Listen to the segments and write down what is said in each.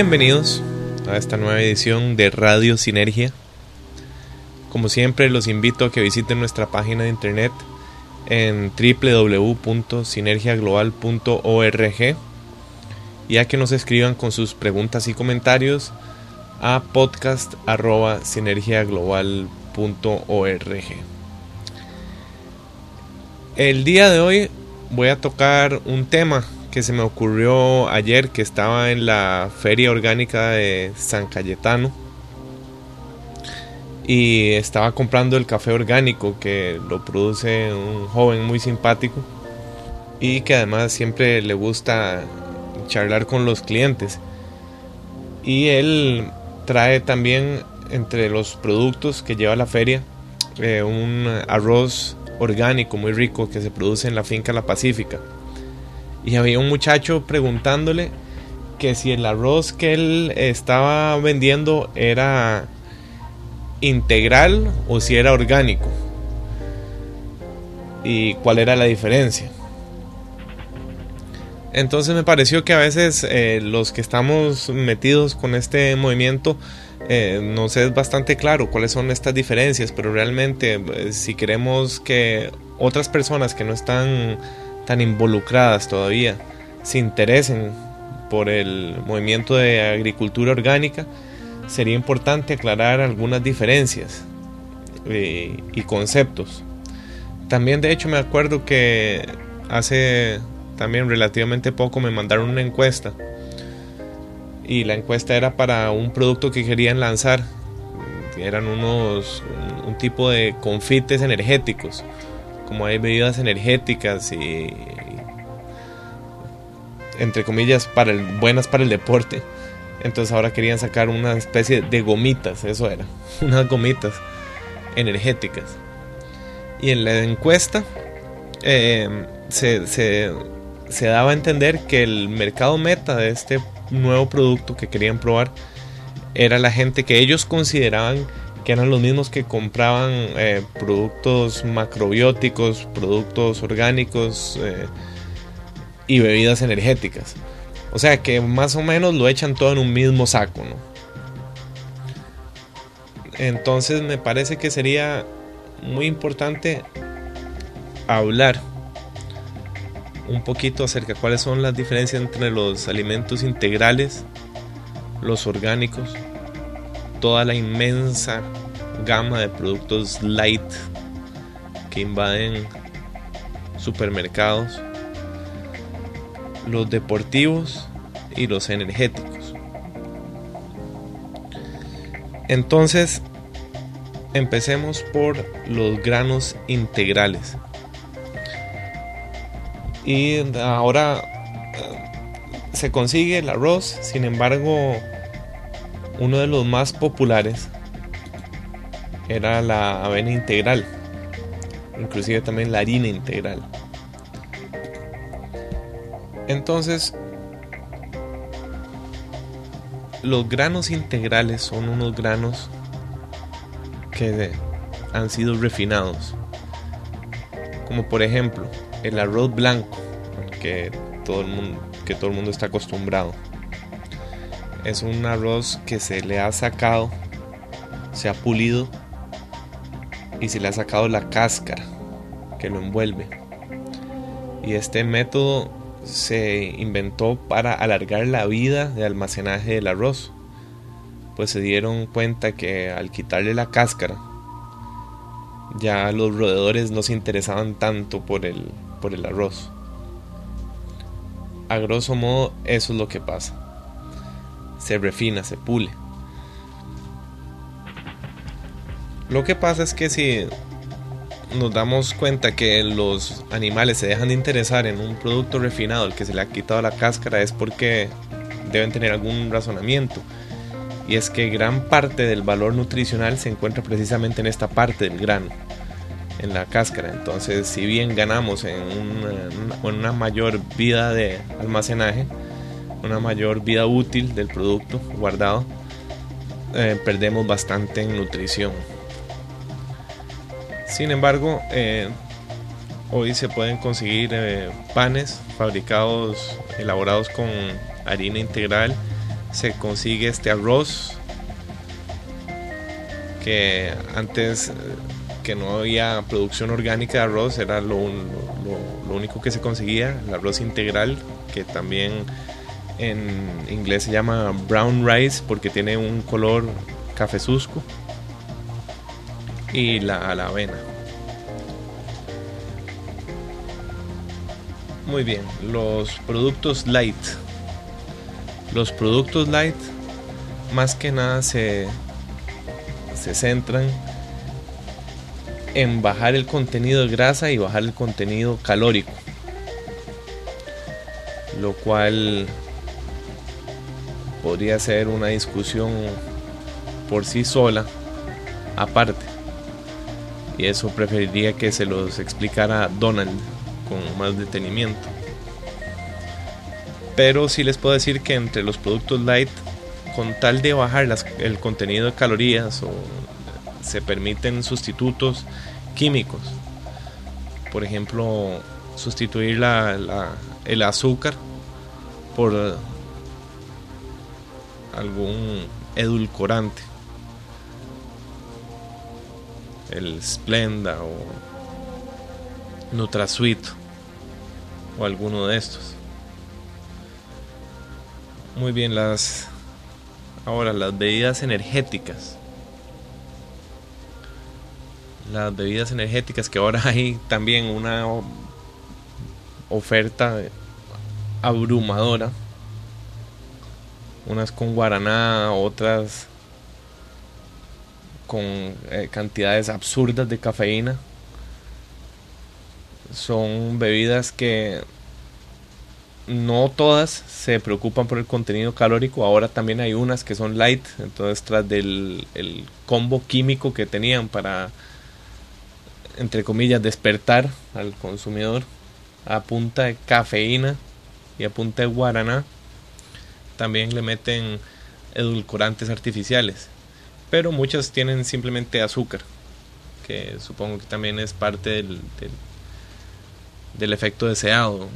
Bienvenidos a esta nueva edición de Radio Sinergia. Como siempre, los invito a que visiten nuestra página de internet en www.sinergiaglobal.org y a que nos escriban con sus preguntas y comentarios a podcast.sinergiaglobal.org. El día de hoy voy a tocar un tema que se me ocurrió ayer que estaba en la feria orgánica de San Cayetano y estaba comprando el café orgánico que lo produce un joven muy simpático y que además siempre le gusta charlar con los clientes. Y él trae también entre los productos que lleva a la feria eh, un arroz orgánico muy rico que se produce en la finca La Pacífica y había un muchacho preguntándole que si el arroz que él estaba vendiendo era integral o si era orgánico y cuál era la diferencia. Entonces me pareció que a veces eh, los que estamos metidos con este movimiento eh, nos es bastante claro cuáles son estas diferencias, pero realmente eh, si queremos que otras personas que no están tan involucradas todavía se interesen por el movimiento de agricultura orgánica, sería importante aclarar algunas diferencias eh, y conceptos. También de hecho me acuerdo que hace también relativamente poco me mandaron una encuesta y la encuesta era para un producto que querían lanzar. Eran unos un tipo de confites energéticos, como hay bebidas energéticas y entre comillas para el, buenas para el deporte. Entonces ahora querían sacar una especie de gomitas, eso era, unas gomitas energéticas. Y en la encuesta eh, se, se, se daba a entender que el mercado meta de este nuevo producto que querían probar era la gente que ellos consideraban que eran los mismos que compraban eh, productos macrobióticos, productos orgánicos eh, y bebidas energéticas. O sea que más o menos lo echan todo en un mismo saco, ¿no? Entonces me parece que sería muy importante hablar un poquito acerca de cuáles son las diferencias entre los alimentos integrales, los orgánicos, toda la inmensa gama de productos light que invaden supermercados, los deportivos y los energéticos. Entonces, empecemos por los granos integrales. Y ahora eh, se consigue el arroz, sin embargo, uno de los más populares era la avena integral, inclusive también la harina integral. Entonces, los granos integrales son unos granos que han sido refinados. Como por ejemplo, el arroz blanco, que todo el mundo, que todo el mundo está acostumbrado. Es un arroz que se le ha sacado, se ha pulido y se le ha sacado la cáscara que lo envuelve. Y este método se inventó para alargar la vida de almacenaje del arroz, pues se dieron cuenta que al quitarle la cáscara, ya los roedores no se interesaban tanto por el, por el arroz. A grosso modo, eso es lo que pasa. Se refina, se pule. Lo que pasa es que si nos damos cuenta que los animales se dejan de interesar en un producto refinado, el que se le ha quitado la cáscara, es porque deben tener algún razonamiento. Y es que gran parte del valor nutricional se encuentra precisamente en esta parte del grano, en la cáscara. Entonces, si bien ganamos en una, mayor vida de almacenaje, una mayor vida útil del producto guardado, eh, perdemos bastante en nutrición. Sin embargo, eh, hoy se pueden conseguir eh, panes fabricados, elaborados con harina integral. Se consigue este arroz que antes que no había producción orgánica de arroz era lo, lo, lo único que se conseguía, el arroz integral que también en inglés se llama brown rice porque tiene un color cafezusco y la, la avena. Muy bien, los productos light. Los productos light más que nada se, se centran en bajar el contenido de grasa y bajar el contenido calórico. Lo cual podría ser una discusión por sí sola, aparte. Y eso preferiría que se los explicara Donald con más detenimiento. Pero sí les puedo decir que entre los productos light, con tal de bajar el contenido de calorías, o se permiten sustitutos químicos. Por ejemplo, sustituir el azúcar por algún edulcorante. El Splenda o NutraSweet o alguno de estos. Muy bien, las ahora las bebidas energéticas. Las bebidas energéticas que ahora hay también una oferta abrumadora unas con guaraná, otras con eh, cantidades absurdas de cafeína. Son bebidas que no todas se preocupan por el contenido calórico. Ahora también hay unas que son light. Entonces, tras del el combo químico que tenían para, entre comillas, despertar al consumidor a punta de cafeína y a punta de guaraná, también le meten edulcorantes artificiales, pero muchas tienen simplemente azúcar, que supongo que también es parte del, del, efecto deseado,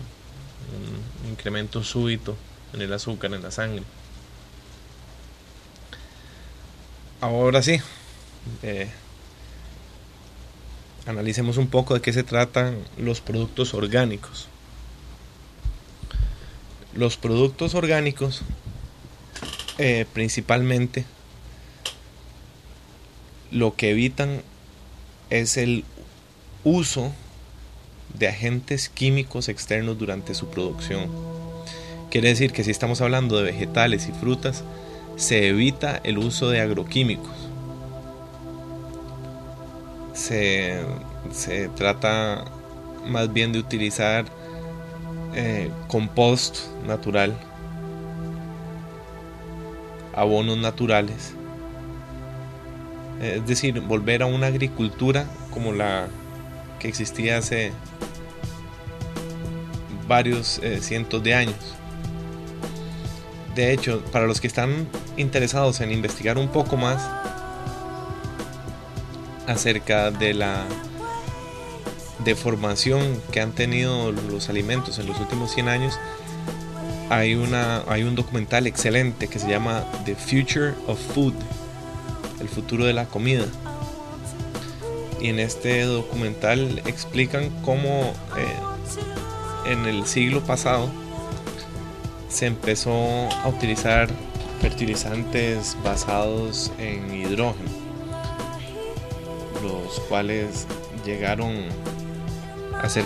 un incremento súbito en el azúcar en la sangre. Ahora sí, eh, analicemos un poco de qué se tratan los productos orgánicos. Los productos orgánicos, eh, principalmente, lo que evitan es el uso de agentes químicos externos durante su producción. Quiere decir que si estamos hablando de vegetales y frutas, se evita el uso de agroquímicos. Se, se trata más bien de utilizar eh, compost natural, abonos naturales, es decir, volver a una agricultura como la que existía hace varios eh, cientos de años. De hecho, para los que están interesados en investigar un poco más acerca de la deformación que han tenido los alimentos en los últimos 100 años, hay, una, hay un documental excelente que se llama The Future of Food, el futuro de la comida. Y en este documental explican cómo eh, en el siglo pasado se empezó a utilizar fertilizantes basados en hidrógeno, los cuales llegaron a ser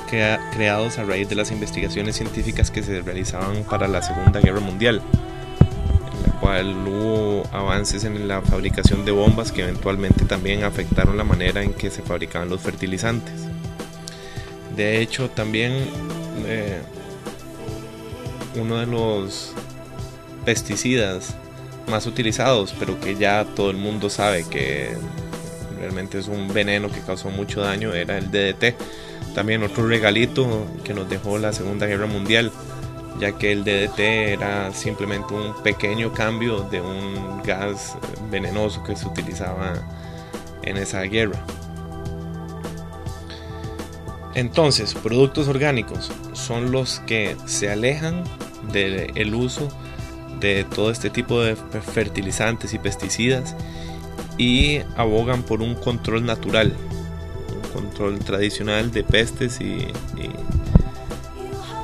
creados a raíz de las investigaciones científicas que se realizaban para la Segunda Guerra Mundial, en la cual hubo avances en la fabricación de bombas que eventualmente también afectaron la manera en que se fabricaban los fertilizantes. De hecho, también eh, uno de los pesticidas más utilizados, pero que ya todo el mundo sabe que realmente es un veneno que causó mucho daño, era el DDT también otro regalito que nos dejó la Segunda Guerra Mundial, ya que el DDT era simplemente un pequeño cambio de un gas venenoso que se utilizaba en esa guerra. Entonces, productos orgánicos son los que se alejan del uso de todo este tipo de fertilizantes y pesticidas y abogan por un control natural, control tradicional de pestes y,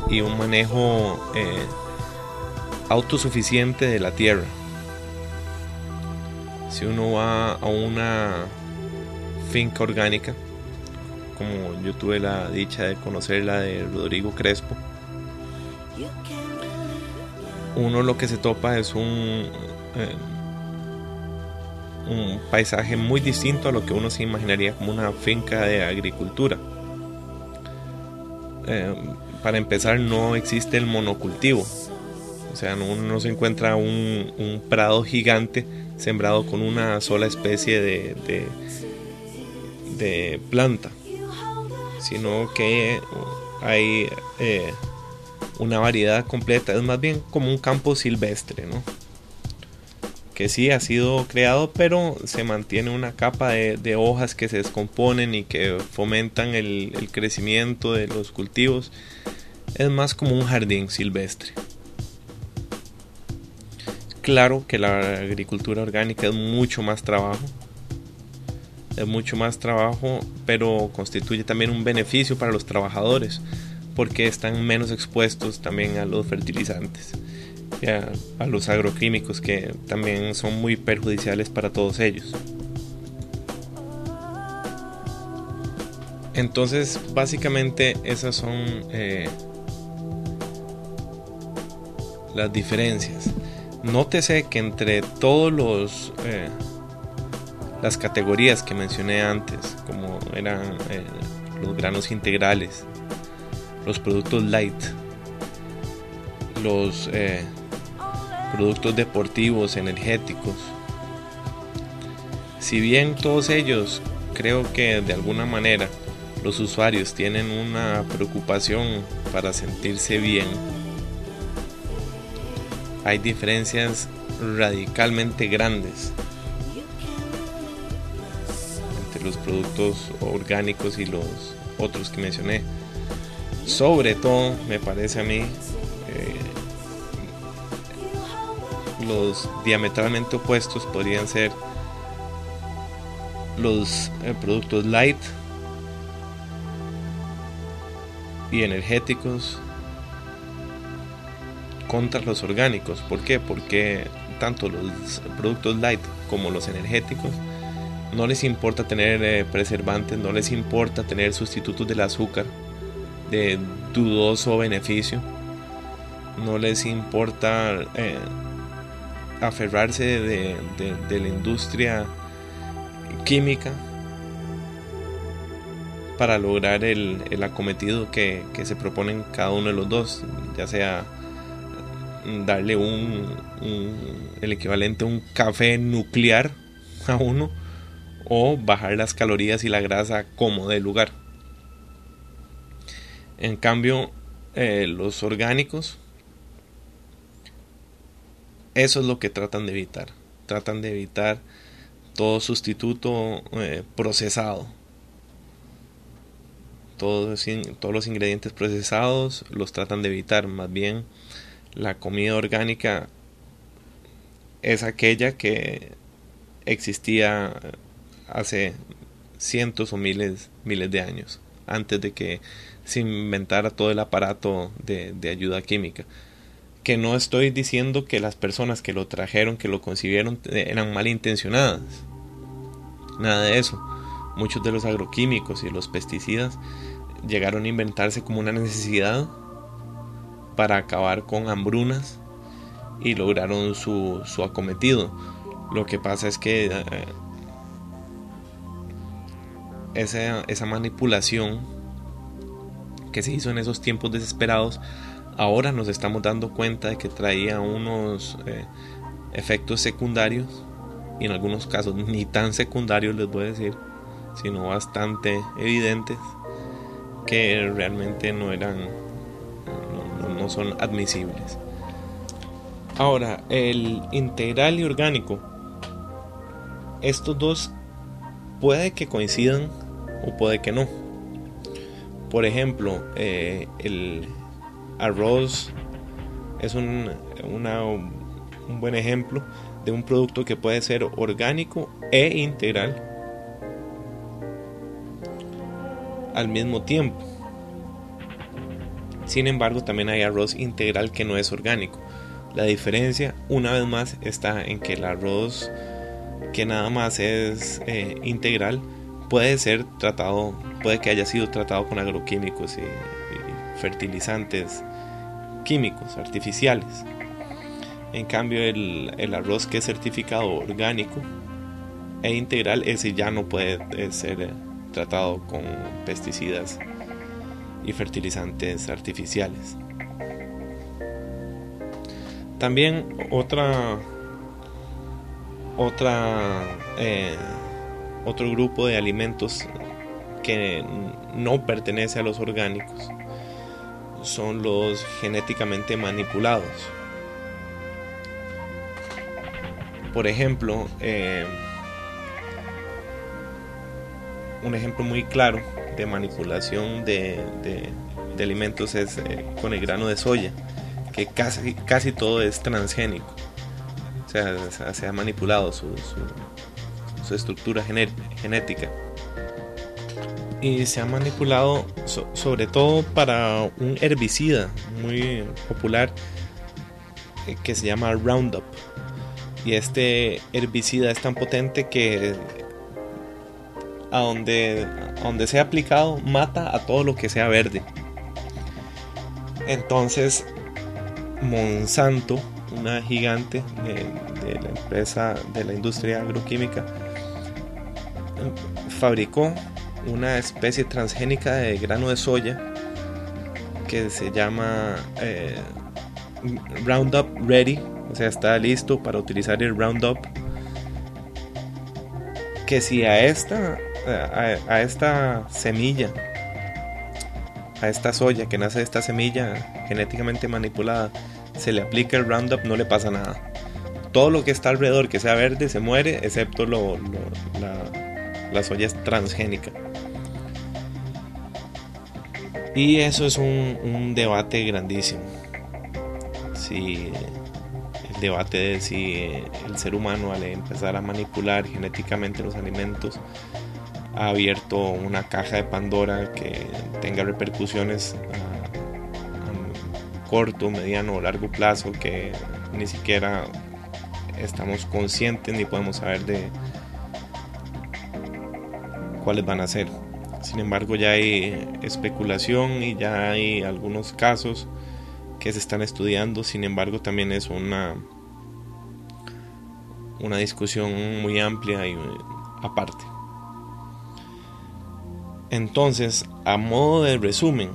y, un manejo eh, autosuficiente de la tierra. Si uno va a una finca orgánica, como yo tuve la dicha de conocer la de Rodrigo Crespo, uno lo que se topa es un, eh, un paisaje muy distinto a lo que uno se imaginaría como una finca de agricultura. Eh, para empezar, no existe el monocultivo. O sea, no, se encuentra un, prado gigante sembrado con una sola especie de, de, de planta, sino que hay eh, una variedad completa. Es más bien como un campo silvestre, ¿no? Que sí ha sido creado, pero se mantiene una capa de, hojas que se descomponen y que fomentan el, crecimiento de los cultivos. Es más como un jardín silvestre. Claro que la agricultura orgánica es mucho más trabajo. Es mucho más trabajo, pero constituye también un beneficio para los trabajadores porque están menos expuestos también a los fertilizantes a, los agroquímicos que también son muy perjudiciales para todos ellos. Entonces, básicamente esas son eh, las diferencias. Nótese que entre todos los eh, las categorías que mencioné antes, como eran eh, los granos integrales, los productos light, los productos deportivos, energéticos. Si bien todos ellos creo que de alguna manera los usuarios tienen una preocupación para sentirse bien, hay diferencias radicalmente grandes entre los productos orgánicos y los otros que mencioné. Sobre todo, me parece a mí, los diametralmente opuestos podrían ser los eh, productos light y energéticos contra los orgánicos. ¿Por qué? Porque tanto los productos light como los energéticos no les importa tener eh, preservantes, no les importa tener sustitutos del azúcar de dudoso beneficio, no les importa eh, aferrarse de, la industria química para lograr el, acometido que, se proponen cada uno de los dos, ya sea darle un, el equivalente a un café nuclear a uno o bajar las calorías y la grasa como del lugar. En cambio, eh, los orgánicos eso es lo que tratan de evitar. Tratan de evitar todo sustituto eh, procesado. Todos, los ingredientes procesados los tratan de evitar. Más bien la comida orgánica es aquella que existía hace cientos o miles, miles de años, antes de que se inventara todo el aparato de ayuda química que no estoy diciendo que las personas que lo trajeron, que lo concibieron, eh, eran malintencionadas. Nada de eso. Muchos de los agroquímicos y los pesticidas llegaron a inventarse como una necesidad para acabar con hambrunas y lograron su, su acometido. Lo que pasa es que eh, esa, esa manipulación que se hizo en esos tiempos desesperados ahora nos estamos dando cuenta de que traía unos eh, efectos secundarios y en algunos casos ni tan secundarios les voy a decir sino bastante evidentes que realmente no eran no, son admisibles. Ahora el integral y orgánico estos dos puede que coincidan o puede que no. Por ejemplo, eh, el arroz es un, un buen ejemplo de un producto que puede ser orgánico e integral al mismo tiempo. Sin embargo, también hay arroz integral que no es orgánico. La diferencia, una vez más, está en que el arroz que nada más es eh, integral puede ser tratado, puede que haya sido tratado con agroquímicos y fertilizantes químicos, artificiales. En cambio, el, el arroz que es certificado orgánico e integral, ese ya no puede eh, ser eh, tratado con pesticidas y fertilizantes artificiales. También otra otra eh, otro grupo de alimentos que no pertenece a los orgánicos son los genéticamente manipulados. Por ejemplo, eh, un ejemplo muy claro de manipulación de, de- alimentos es eh, con el grano de soya, que casi, casi todo es transgénico. O sea, se- ha manipulado su, su- su estructura gené- genética. Y se ha manipulado so- sobre todo para un herbicida muy popular eh, que se llama Roundup. Y este herbicida es tan potente que a donde, a donde sea aplicado mata a todo lo que sea verde. Entonces, Monsanto, una gigante de la empresa de la industria agroquímica, fabricó una especie transgénica de grano de soya que se llama eh, Roundup Ready, o sea, está listo para utilizar el Roundup. Que si a esta, a, esta semilla, a esta soya que nace de esta semilla genéticamente manipulada, se le aplica el Roundup, no le pasa nada. Todo lo que está alrededor que sea verde se muere, excepto lo, lo- la, la soya transgénica. Y eso es un, un debate grandísimo. Si el debate de si el ser humano al empezar a manipular genéticamente los alimentos ha abierto una caja de Pandora que tenga repercusiones a, a corto, mediano o largo plazo que ni siquiera estamos conscientes ni podemos saber de cuáles van a ser. Sin embargo, ya hay especulación y ya hay algunos casos que se están estudiando. Sin embargo, también es una una discusión muy amplia y aparte. Entonces, a modo de resumen,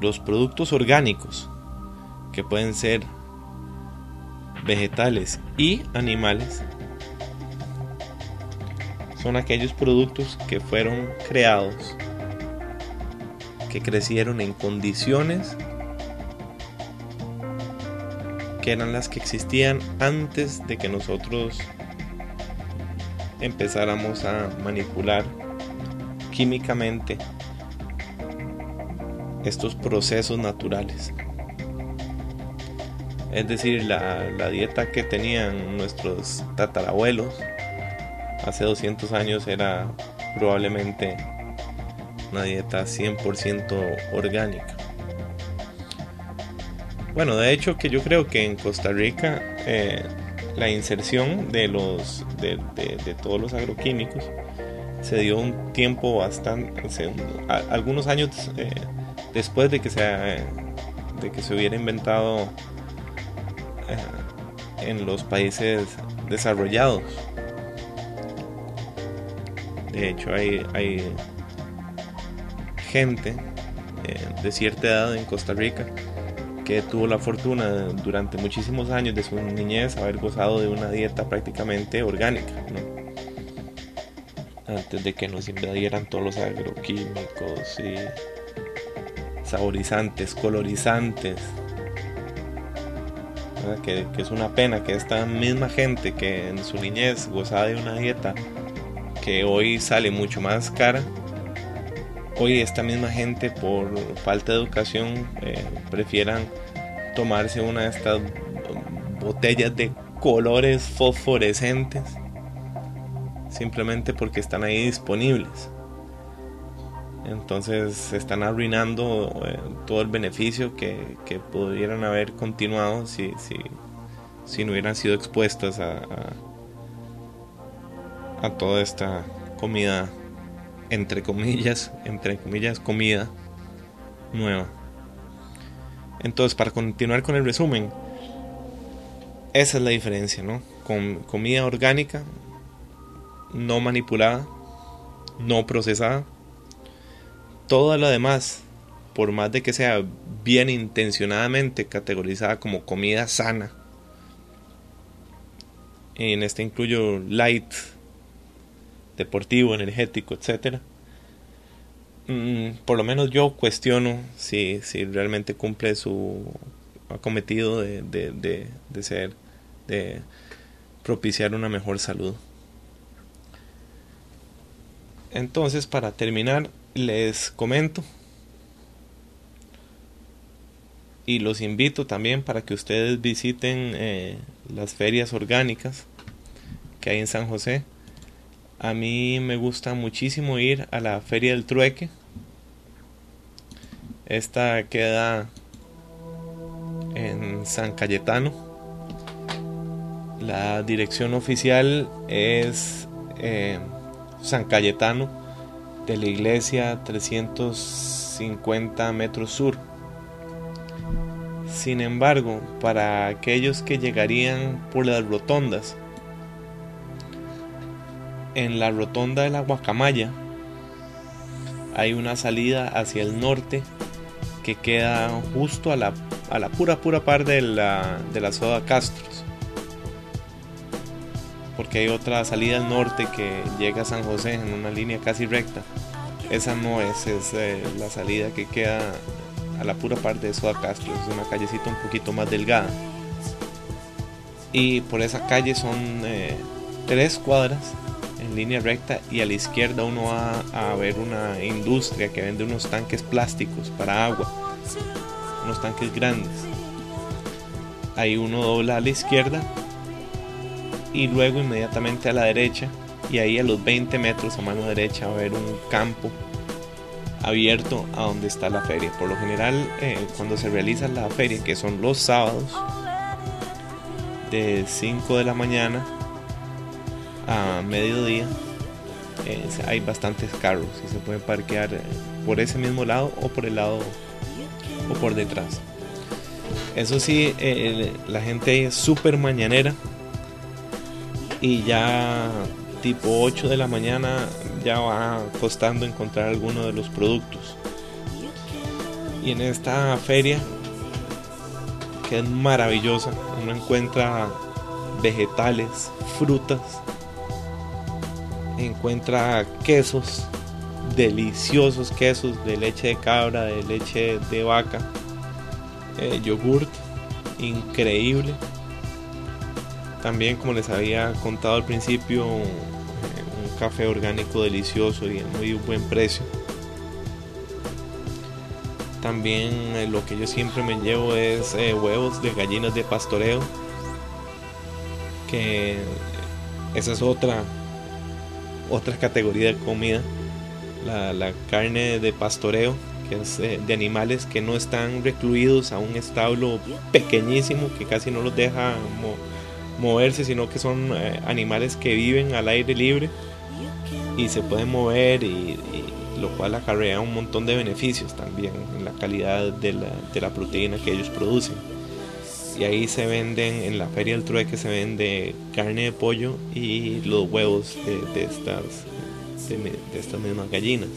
los productos orgánicos que pueden ser vegetales y animales son aquellos productos que fueron creados, que crecieron en condiciones que eran las que existían antes de que nosotros empezáramos a manipular químicamente estos procesos naturales. Es decir, la, la dieta que tenían nuestros tatarabuelos hace 200 años era probablemente una dieta 100% orgánica. Bueno, de hecho que yo creo que en Costa Rica eh, la inserción de los de, de- todos los agroquímicos se dio un tiempo bastante, algunos años eh, después de que se de que se hubiera inventado eh, en los países desarrollados. De hecho, hay, hay gente eh, de cierta edad en Costa Rica que tuvo la fortuna durante muchísimos años de su niñez haber gozado de una dieta prácticamente orgánica, ¿no? Antes de que nos invadieran todos los agroquímicos y saborizantes, colorizantes. Que, que es una pena que esta misma gente que en su niñez gozaba de una dieta que hoy sale mucho más cara, hoy esta misma gente por falta de educación eh, prefieran tomarse una de estas botellas de colores fosforescentes simplemente porque están ahí disponibles. Entonces están arruinando eh, todo el beneficio que, que, pudieran haber continuado si, si, si no hubieran sido expuestas a, a toda esta comida, entre comillas, entre comillas, comida nueva. Entonces, para continuar con el resumen, esa es la diferencia, ¿no? Con comida orgánica, no manipulada, no procesada. Todo lo demás, por más de que sea bien intencionadamente categorizada como comida sana, en este incluyo light, deportivo, energético, etc. Mm, por lo menos yo cuestiono si, si realmente cumple su acometido de, de, de, de ser, de propiciar una mejor salud. Entonces, para terminar, les comento y los invito también para que ustedes visiten eh, las ferias orgánicas que hay en San José. A mí me gusta muchísimo ir a la Feria del Trueque. Esta queda en San Cayetano. La dirección oficial es eh, San Cayetano de la iglesia 350 metros sur. Sin embargo, para aquellos que llegarían por las rotondas, en la rotonda de la Guacamaya hay una salida hacia el norte que queda justo a la, a la pura pura par de la, de la soda Castros. Porque hay otra salida al norte que llega a San José en una línea casi recta. Esa no es, es eh, la salida que queda a la pura parte de Soda Castro, es una callecita un poquito más delgada. Y por esa calle son eh, tres cuadras en línea recta y a la izquierda uno va a ver una industria que vende unos tanques plásticos para agua, unos tanques grandes. Ahí uno dobla a la izquierda y luego inmediatamente a la derecha y ahí a los 20 metros a mano derecha va a haber un campo abierto a donde está la feria. Por lo general, eh, cuando se realiza la feria, que son los sábados, de 5 de la mañana a mediodía, eh, hay bastantes carros y se pueden parquear eh, por ese mismo lado o por el lado o por detrás. Eso sí, la gente es súper mañanera y ya tipo 8 de la mañana ya va costando encontrar alguno de los productos. Y en esta feria, que es maravillosa, uno encuentra vegetales, frutas, encuentra quesos, deliciosos quesos de leche de cabra, de leche de vaca, eh, yogurt, increíble. También, como les había contado al principio, café orgánico delicioso y en muy buen precio. También eh, lo que yo siempre me llevo es eh, huevos de gallinas de pastoreo. Que esa es otra otra categoría de comida. La, carne de pastoreo, que es eh, de animales que no están recluidos a un establo pequeñísimo que casi no los deja moverse, sino que son animales que viven al aire libre y se pueden mover y, lo cual acarrea un montón de beneficios también en la calidad de la, de la, proteína que ellos producen. Y ahí se venden, en la feria del trueque se vende carne de pollo y los huevos de, estas, de, estas mismas gallinas.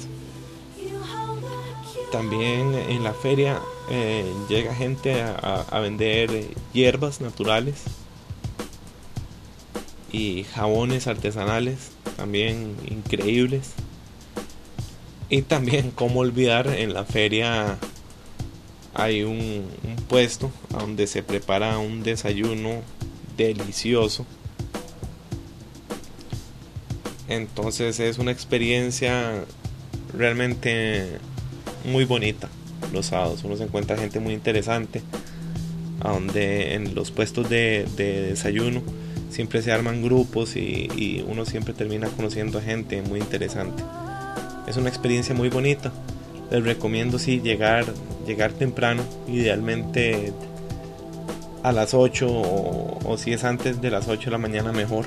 También en la feria eh, llega gente a, a vender hierbas naturales y jabones artesanales también increíbles. Y también, como olvidar, en la feria hay un, puesto donde se prepara un desayuno delicioso. Entonces es una experiencia realmente muy bonita los sábados. Uno se encuentra gente muy interesante. A donde en los puestos de, desayuno siempre se arman grupos y, uno siempre termina conociendo gente muy interesante. Es una experiencia muy bonita. Les recomiendo sí llegar, llegar temprano, idealmente a las 8 o, si es antes de las 8 de la mañana mejor.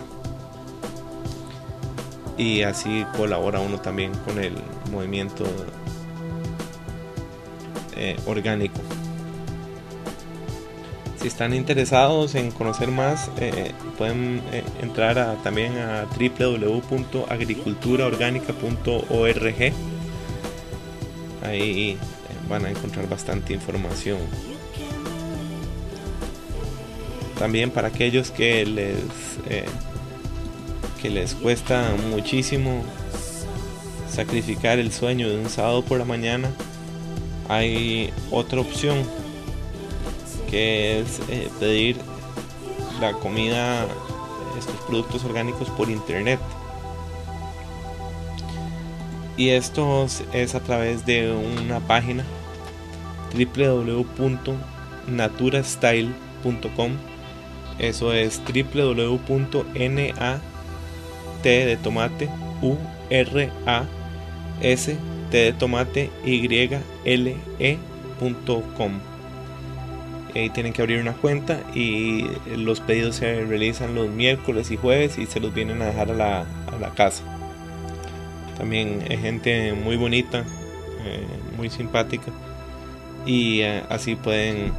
Y así colabora uno también con el movimiento eh, orgánico. Si están interesados en conocer más, eh, pueden eh, entrar también a www.agriculturaorgánica.org. Ahí van a encontrar bastante información. También para aquellos que les que les cuesta muchísimo sacrificar el sueño de un sábado por la mañana, hay otra opción que es eh, pedir la comida, estos productos orgánicos por internet. Y esto es a través de una página www.naturastyle.com. Eso es www.nat de tomate u r a s T de tomate YLE.com. Ahí tienen que abrir una cuenta y los pedidos se realizan los miércoles y jueves y se los vienen a dejar a la, a la casa. También es gente muy bonita, eh, muy simpática y eh, así pueden,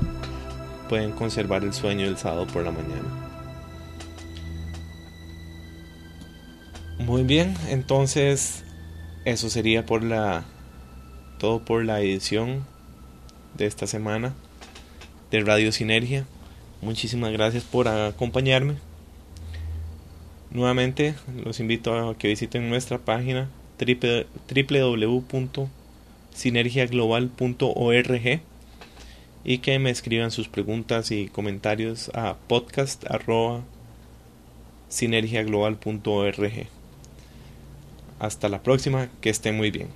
pueden conservar el sueño del sábado por la mañana. Muy bien, entonces eso sería por la todo por la edición de esta semana de Radio Sinergia. Muchísimas gracias por acompañarme. Nuevamente los invito a que visiten nuestra página www.sinergiaglobal.org y que me escriban sus preguntas y comentarios a podcast@sinergiaglobal.org. Hasta la próxima, que estén muy bien.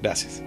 Gracias.